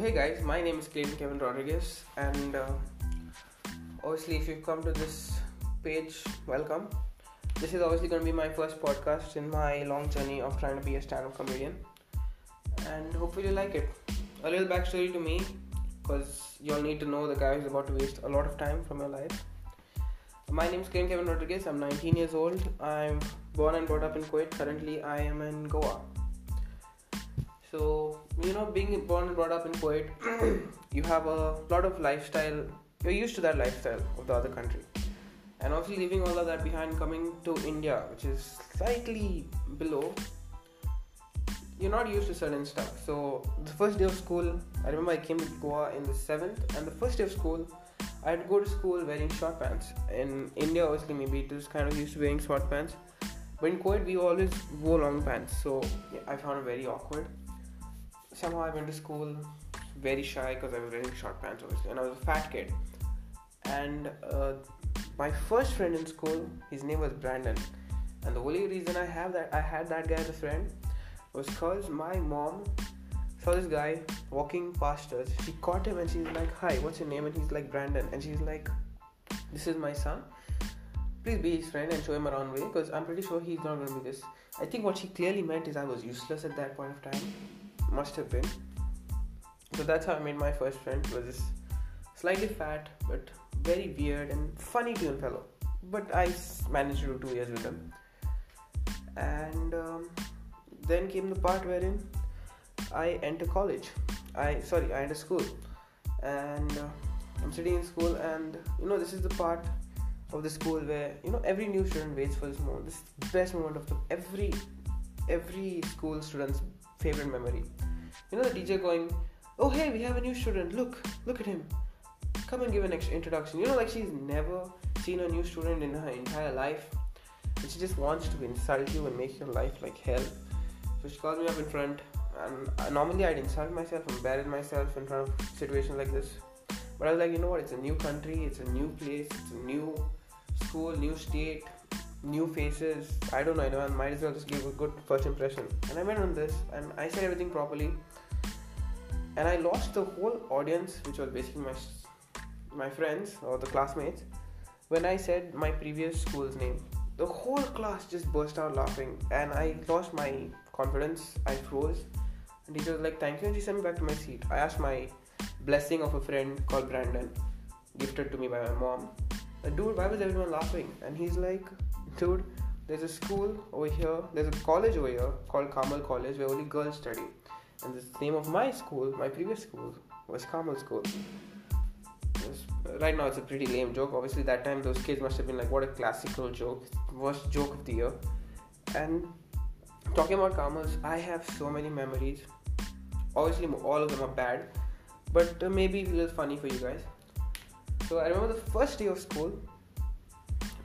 hey guys, my name is Clayton Kevin Rodriguez, and uh, obviously, if you've come to this page, welcome. This is obviously going to be my first podcast in my long journey of trying to be a stand up comedian, and hopefully, you like it. A little backstory to me, because you'll need to know the guy who's about to waste a lot of time from your life. My name is Clayton Kevin Rodriguez, I'm 19 years old, I'm born and brought up in Kuwait. Currently, I am in Goa. So, you know, being born and brought up in Kuwait, you have a lot of lifestyle, you're used to that lifestyle of the other country. And obviously, leaving all of that behind, coming to India, which is slightly below, you're not used to certain stuff. So, the first day of school, I remember I came to Goa in the seventh, and the first day of school, I'd go to school wearing short pants. In India, obviously, maybe it was kind of used to wearing short pants. But in Kuwait, we always wore long pants, so yeah, I found it very awkward somehow I went to school very shy because I was wearing short pants, obviously, and I was a fat kid. And uh, my first friend in school, his name was Brandon, and the only reason I have that I had that guy as a friend was because my mom saw this guy walking past us. She caught him and she's like, "Hi, what's your name?" And he's like, "Brandon," and she's like, "This is my son." Please be his friend and show him around way because I'm pretty sure he's not going to be this. I think what she clearly meant is I was useless at that point of time must have been. So that's how I made my first friend. Was this slightly fat but very weird and funny tune fellow. But I managed to do two years with him. And um, then came the part wherein I enter college. I sorry, I enter school, and uh, I'm sitting in school, and you know this is the part of the school where you know every new student waits for this moment. This is the best moment of the every every school student's favorite memory. You know the teacher going, "Oh hey, we have a new student. Look, look at him. Come and give an introduction." You know, like she's never seen a new student in her entire life, and she just wants to insult you and make your life like hell. So she calls me up in front, and uh, normally I'd insult myself, and embarrass myself in front of situations like this. But I was like, you know what? It's a new country, it's a new place, it's a new school, new state new faces. I don't know anyone. Might as well just give a good first impression. And I went on this and I said everything properly. And I lost the whole audience, which was basically my my friends or the classmates, when I said my previous school's name. The whole class just burst out laughing, and I lost my confidence. I froze. And teacher was like, "Thank you," and she sent me back to my seat. I asked my blessing of a friend called Brandon, gifted to me by my mom. Dude, why was everyone laughing? And he's like, there's a school over here, there's a college over here called Carmel College where only girls study. And the name of my school, my previous school, was Carmel School. Was, right now, it's a pretty lame joke. Obviously, that time those kids must have been like, what a classical joke, worst joke of the year. And talking about Carmels, I have so many memories. Obviously, all of them are bad, but uh, maybe a little funny for you guys. So, I remember the first day of school,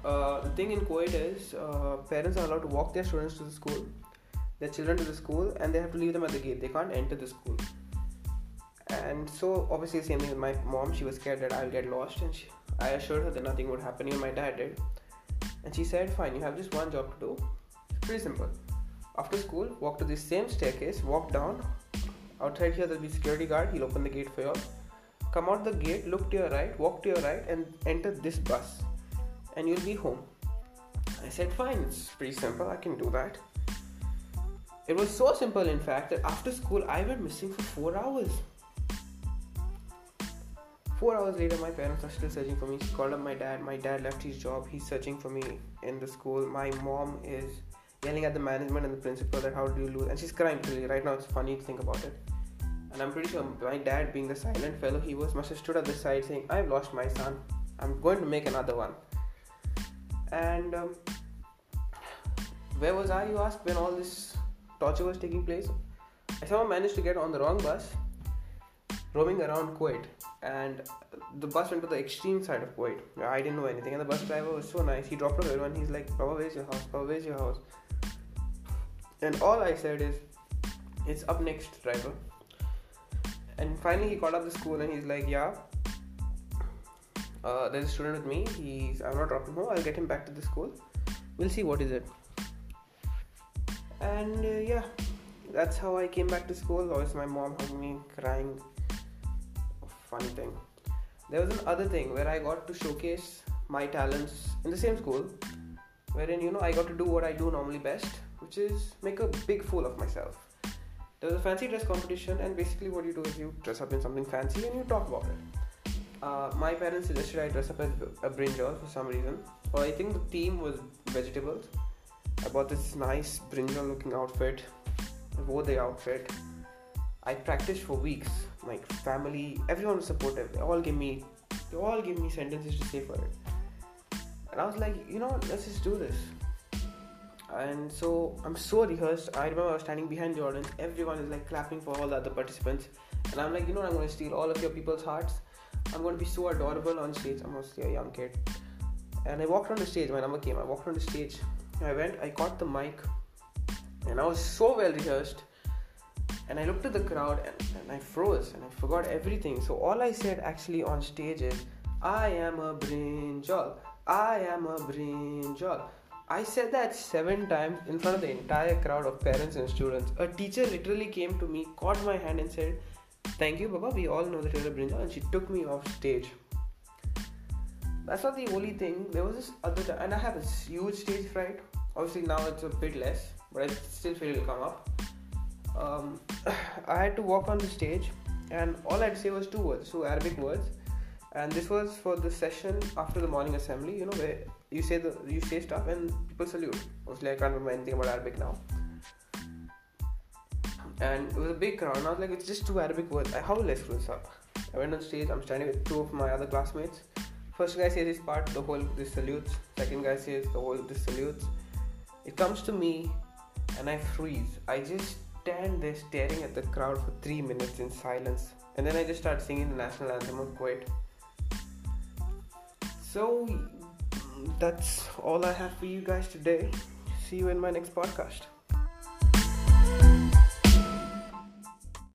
uh, the thing in Kuwait is uh, parents are allowed to walk their students to the school, their children to the school, and they have to leave them at the gate. They can't enter the school. And so, obviously, the same thing with my mom. She was scared that I'll get lost, and she, I assured her that nothing would happen. Even my dad did. And she said, Fine, you have just one job to do. It's pretty simple. After school, walk to the same staircase, walk down. Outside here, there'll be security guard. He'll open the gate for you. Come out the gate, look to your right, walk to your right, and enter this bus and you'll be home. I said, Fine, it's pretty simple, I can do that. It was so simple, in fact, that after school I went missing for four hours. Four hours later, my parents are still searching for me. She called up my dad. My dad left his job. He's searching for me in the school. My mom is yelling at the management and the principal that how do you lose? And she's crying really. Right now, it's funny to think about it. And I'm pretty sure my dad, being the silent fellow he was, must have stood at the side saying, I've lost my son. I'm going to make another one. And um, where was I, you ask, when all this torture was taking place? I somehow managed to get on the wrong bus, roaming around Kuwait, and the bus went to the extreme side of Kuwait. I didn't know anything, and the bus driver was so nice. He dropped off everyone. He's like, "Papa, where's your house? Papa, where's your house?" And all I said is, "It's up next, driver." And finally, he called up the school, and he's like, "Yeah, uh, there's a student with me. He's I'm not dropping home. I'll get him back to the school. We'll see what is it. And uh, yeah, that's how I came back to school. Always my mom hugged me, crying. funny thing. There was another thing where I got to showcase my talents in the same school, wherein you know I got to do what I do normally best, which is make a big fool of myself. There was a fancy dress competition, and basically what you do is you dress up in something fancy and you talk about it. Uh, my parents suggested I dress up as a brinjal for some reason, or I think the theme was vegetables. I bought this nice brinjal looking outfit, I wore the outfit. I practiced for weeks. My family, everyone was supportive. They all gave me, they all gave me sentences to say for it. And I was like, you know, let's just do this and so I'm so rehearsed. I remember I was standing behind Jordan. Everyone is like clapping for all the other participants, and I'm like, you know, I'm going to steal all of your people's hearts. I'm going to be so adorable on stage. I'm mostly a young kid, and I walked on the stage. My number came. I walked on the stage. I went. I caught the mic, and I was so well rehearsed. And I looked at the crowd and, and I froze and I forgot everything. So all I said actually on stage is, "I am a brinjal. I am a brinjal." I said that seven times in front of the entire crowd of parents and students. A teacher literally came to me, caught my hand, and said, Thank you, Baba. We all know that you're a brinjal. And she took me off stage. That's not the only thing. There was this other time, and I have a huge stage fright. Obviously, now it's a bit less, but I still feel it'll come up. Um, I had to walk on the stage, and all I'd say was two words, two Arabic words. And this was for the session after the morning assembly, you know, where you say the you say stuff and people salute. Mostly I can't remember anything about Arabic now. And it was a big crowd, and I was like, it's just two Arabic words. How will I screw this up? I went on stage. I'm standing with two of my other classmates. First guy says his part, the whole this salutes. Second guy says the whole this salutes. It comes to me, and I freeze. I just stand there staring at the crowd for three minutes in silence, and then I just start singing the national anthem of Kuwait. So that's all I have for you guys today. See you in my next podcast.